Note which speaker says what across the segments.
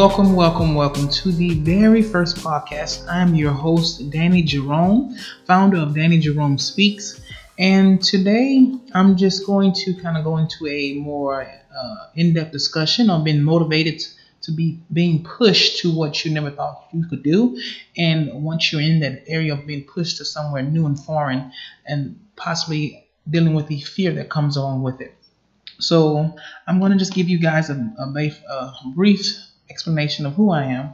Speaker 1: welcome, welcome, welcome to the very first podcast. I'm your host, Danny Jerome, founder of Danny Jerome Speaks. And today I'm just going to kind of go into a more uh, in depth discussion on being motivated to be being pushed to what you never thought you could do. And once you're in that area of being pushed to somewhere new and foreign and possibly dealing with the fear that comes along with it. So I'm going to just give you guys a, a, a brief explanation of who I am.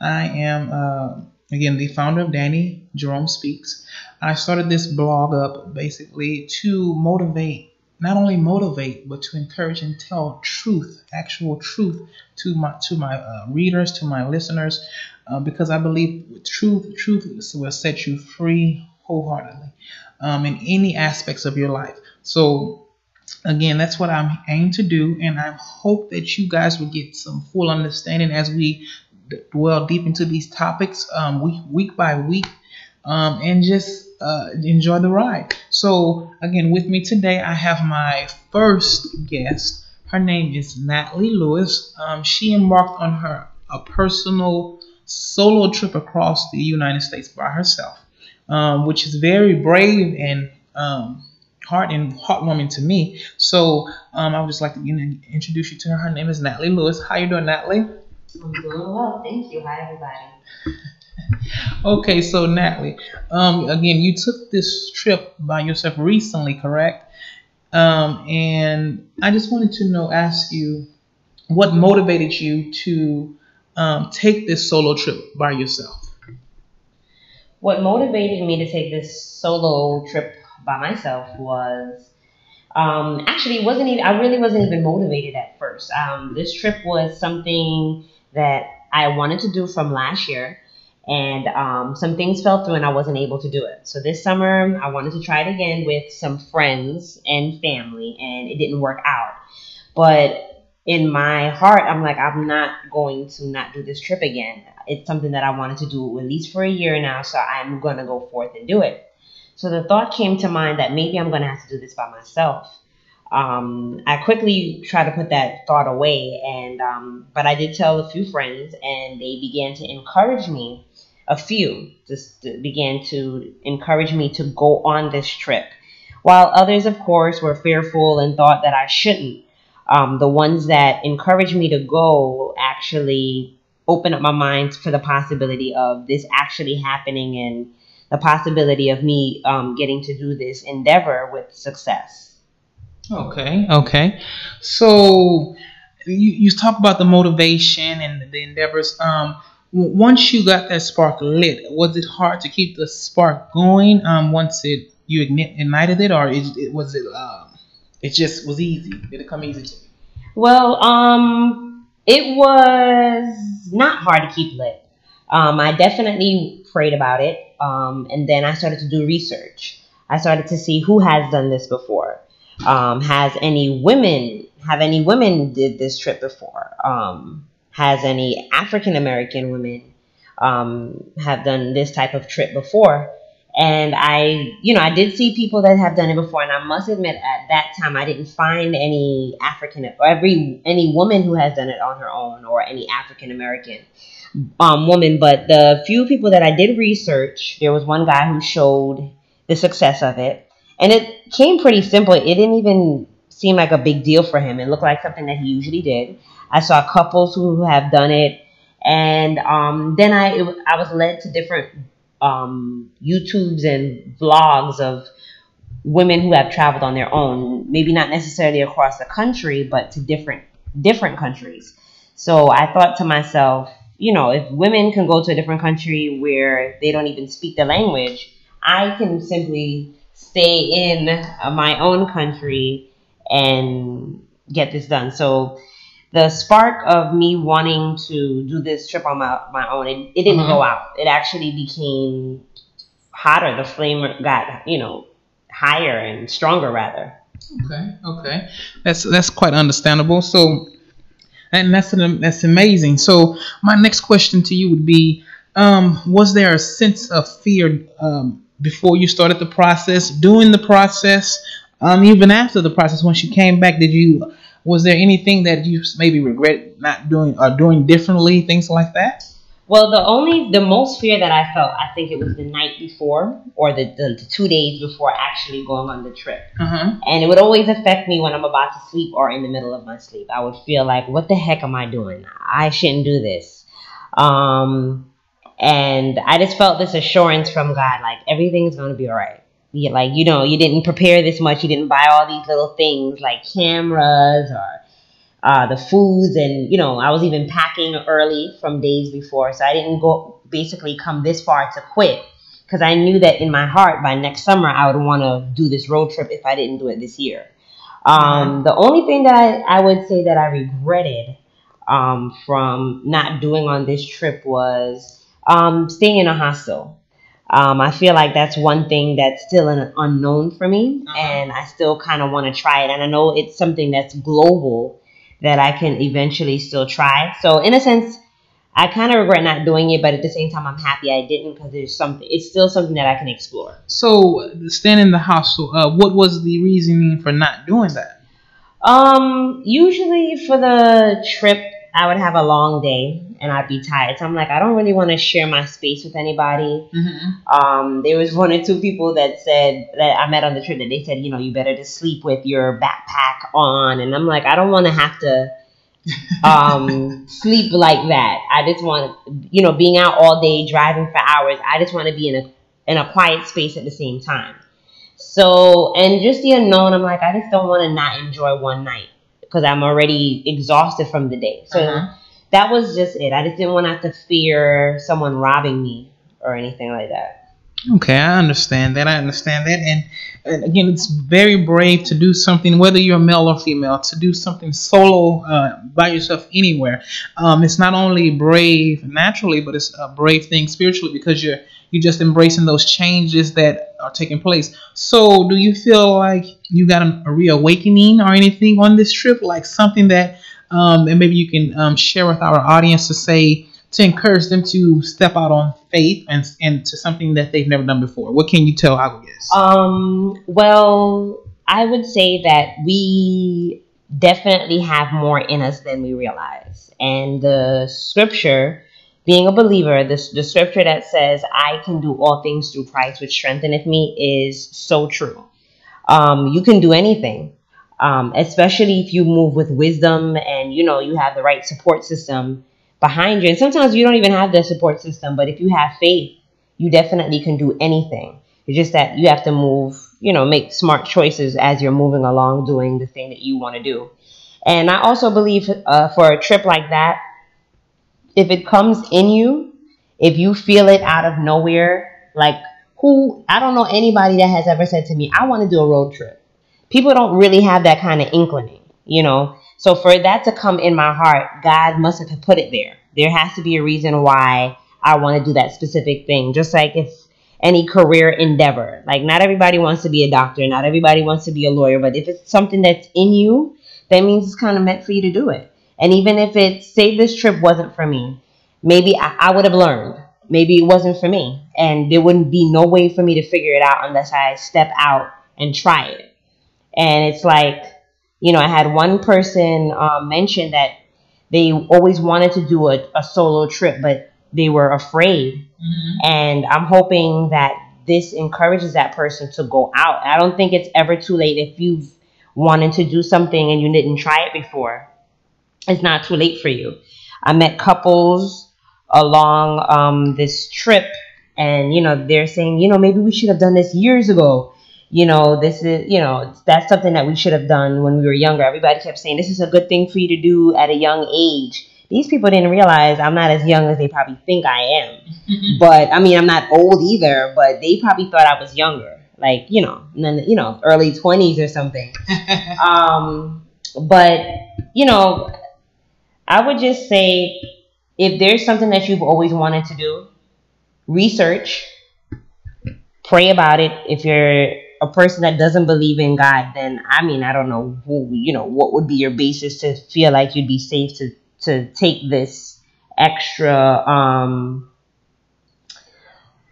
Speaker 1: I am, uh, again, the founder of Danny Jerome Speaks. I started this blog up basically to motivate, not only motivate, but to encourage and tell truth, actual truth to my to my uh, readers, to my listeners, uh, because I believe truth, truth will set you free wholeheartedly um, in any aspects of your life. So again, that's what I'm aiming to do, and I hope that you guys will get some full understanding as we dwell deep into these topics um, week week by week, um, and just uh, enjoy the ride. So again, with me today, I have my first guest. Her name is Natalie Lewis. Um, she embarked on her a personal solo trip across the United States by herself, um, which is very brave and um, heart and heartwarming to me. So um, I would just like to you know, introduce you to her. Her name is Natalie Lewis. How you doing, Natalie?
Speaker 2: I'm doing well, thank you. Hi, everybody.
Speaker 1: okay, so Natalie, um, again, you took this trip by yourself recently, correct? Um, and I just wanted to know, ask you, what motivated you to um, take this solo trip by yourself?
Speaker 2: What motivated me to take this solo trip by myself was um, actually wasn't even I really wasn't even motivated at first. Um, this trip was something that I wanted to do from last year, and um, some things fell through and I wasn't able to do it. So this summer I wanted to try it again with some friends and family, and it didn't work out. But in my heart, I'm like, I'm not going to not do this trip again. It's something that I wanted to do at least for a year now, so I'm gonna go forth and do it. So the thought came to mind that maybe I'm going to have to do this by myself. Um, I quickly tried to put that thought away, and um, but I did tell a few friends, and they began to encourage me. A few just began to encourage me to go on this trip, while others, of course, were fearful and thought that I shouldn't. Um, the ones that encouraged me to go actually opened up my mind for the possibility of this actually happening and the possibility of me um, getting to do this endeavor with success.
Speaker 1: Okay, okay. So you, you talk about the motivation and the endeavors. Um, once you got that spark lit, was it hard to keep the spark going? Um, once it you ignited it, or it, it was it um, it just was easy? Did it come easy to you?
Speaker 2: Well, um, it was not hard to keep lit. Um, I definitely prayed about it. Um, and then I started to do research. I started to see who has done this before. Um, has any women have any women did this trip before? Um, has any African American women um, have done this type of trip before? And I, you know, I did see people that have done it before, and I must admit, at that time, I didn't find any African or every any woman who has done it on her own, or any African American um, woman, but the few people that I did research, there was one guy who showed the success of it, and it came pretty simple. It didn't even seem like a big deal for him. It looked like something that he usually did. I saw couples who have done it, and um, then I it, I was led to different um, YouTubes and vlogs of women who have traveled on their own, maybe not necessarily across the country, but to different different countries. So I thought to myself, you know, if women can go to a different country where they don't even speak the language, I can simply stay in my own country and get this done. So the spark of me wanting to do this trip on my, my own, it, it didn't mm-hmm. go out. It actually became hotter. The flame got, you know, higher and stronger rather.
Speaker 1: Okay, okay. That's that's quite understandable. So and that's an, that's amazing. So my next question to you would be: um, Was there a sense of fear um, before you started the process, during the process, um, even after the process? Once you came back, did you Was there anything that you maybe regret not doing or doing differently, things like that?
Speaker 2: Well, the only, the most fear that I felt, I think it was the night before or the, the, the two days before actually going on the trip.
Speaker 1: Uh-huh.
Speaker 2: And it would always affect me when I'm about to sleep or in the middle of my sleep. I would feel like, what the heck am I doing? I shouldn't do this. Um, and I just felt this assurance from God, like everything's going to be all right. You, like, you know, you didn't prepare this much. You didn't buy all these little things like cameras or uh, the foods. And, you know, I was even packing early from days before. So I didn't go basically come this far to quit because I knew that in my heart by next summer I would want to do this road trip if I didn't do it this year. Um, the only thing that I, I would say that I regretted um, from not doing on this trip was um, staying in a hostel. Um, I feel like that's one thing that's still an unknown for me,
Speaker 1: Uh-huh.
Speaker 2: and I still kind of want to try it. And I know it's something that's global that I can eventually still try. So, in a sense, I kind of regret not doing it, but at the same time, I'm happy I didn't because there's something. It's still something that I can explore.
Speaker 1: So, staying in the hostel, uh, what was the reasoning for not doing that?
Speaker 2: Um, usually for the trip, I would have a long day and I'd be tired. So I'm like, I don't really want to share my space with anybody.
Speaker 1: Mm-hmm.
Speaker 2: Um, there was one or two people that said that I met on the trip that they said, you know, you better just sleep with your backpack on, and I'm like, I don't want to have to um sleep like that. I just want, you know, being out all day driving for hours. I just want to be in a in a quiet space at the same time. So, and just the unknown, I'm like, I just don't want to not enjoy one night because I'm already exhausted from the day. So
Speaker 1: Uh-huh.
Speaker 2: that was just it. I just didn't want to have to fear someone robbing me or anything like that.
Speaker 1: Okay, I understand that. I understand that. And, and again, it's very brave to do something, whether you're male or female, to do something solo uh, by yourself anywhere. Um, it's not only brave naturally, but it's a brave thing spiritually because you're you're just embracing those changes that are taking place. So, do you feel like you got a, reawakening or anything on this trip, like something that, um, and maybe you can um, share with our audience to say to encourage them to step out on faith and and to something that they've never done before? What can you tell our guests?
Speaker 2: Um, well, I would say that we definitely have more in us than we realize. And the scripture, being a believer, this the scripture that says, I can do all things through Christ which strengtheneth me is so true. Um, you can do anything. Um, especially if you move with wisdom and you know you have the right support system behind you. And sometimes you don't even have the support system, but if you have faith, you definitely can do anything. It's just that you have to move, you know, make smart choices as you're moving along doing the thing that you want to do. And I also believe uh, for a trip like that, if it comes in you, if you feel it out of nowhere, like who, I don't know anybody that has ever said to me, I want to do a road trip. People don't really have that kind of inclining, you know. So for that to come in my heart, God must have put it there. There has to be a reason why I want to do that specific thing. Just like if any career endeavor, like not everybody wants to be a doctor, not everybody wants to be a lawyer, but if it's something that's in you, that means it's kind of meant for you to do it. And even if it, say this trip wasn't for me, maybe I, I would have learned. Maybe it wasn't for me. And there wouldn't be no way for me to figure it out unless I step out and try it. And it's like, you know, I had one person um, mention that they always wanted to do a, a solo trip, but they were afraid. And I'm hoping that this encourages that person to go out. I don't think it's ever too late if you've wanted to do something and you didn't try it before. It's not too late for you. I met couples along um, this trip, and you know they're saying, you know, maybe we should have done this years ago. You know, this is, you know, that's something that we should have done when we were younger. Everybody kept saying this is a good thing for you to do at a young age. These people didn't realize I'm not as young as they probably think I am. But I mean, I'm not old either, but they probably thought I was younger. Like, you know, and then, you know, early 20s or something. Um, but, you know, I would just say if there's something that you've always wanted to do, research, pray about it. If you're a person that doesn't believe in God, then I mean, I don't know who, you know, what would be your basis to feel like you'd be safe to to take this extra um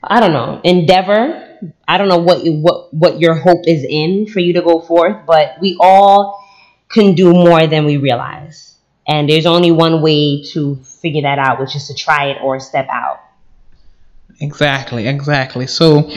Speaker 2: I don't know, endeavor. I don't know what you what what your hope is in for you to go forth, but we all can do more than we realize. And there's only one way to figure that out, which is to try it or step out.
Speaker 1: Exactly, exactly. So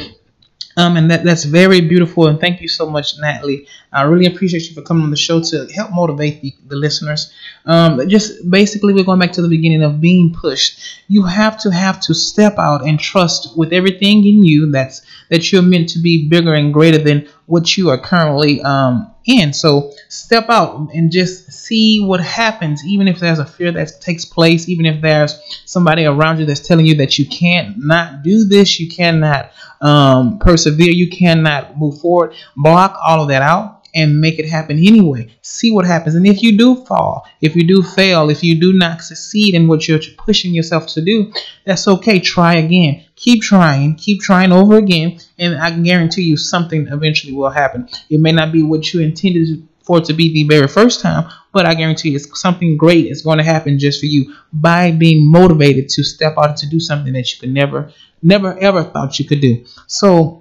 Speaker 1: um, and that, that's very beautiful. And thank you so much, Natalie. I really appreciate you for coming on the show to help motivate the, the listeners. Um, just basically, we're going back to the beginning of being pushed. You have to have to step out and trust with everything in you that's that you're meant to be bigger and greater than what you are currently um, in. So step out and just see what happens, even if there's a fear that takes place, even if there's somebody around you that's telling you that you can't not do this, you cannot um, persevere, you cannot move forward. Block all of that out and make it happen anyway. See what happens. And if you do fall, if you do fail, if you do not succeed in what you're pushing yourself to do, that's okay. Try again. Keep trying. Keep trying over again. And I can guarantee you something eventually will happen. It may not be what you intended for it to be the very first time, but I guarantee you something great is going to happen just for you by being motivated to step out to do something that you could never, never, ever thought you could do. So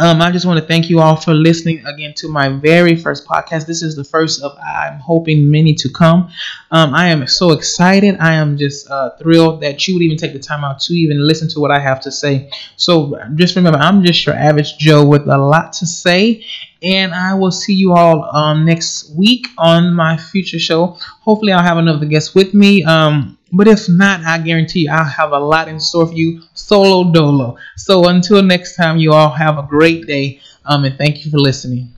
Speaker 1: um, I just want to thank you all for listening again to my very first podcast. This is the first of I'm hoping many to come. Um, I am so excited. I am just uh, thrilled that you would even take the time out to even listen to what I have to say. So just remember, I'm just your average Joe with a lot to say, and I will see you all um, next week on my future show. Hopefully, I'll have another guest with me. Um, but if not, I guarantee I'll have a lot in store for you solo dolo. So until next time, you all have a great day. Um, and thank you for listening.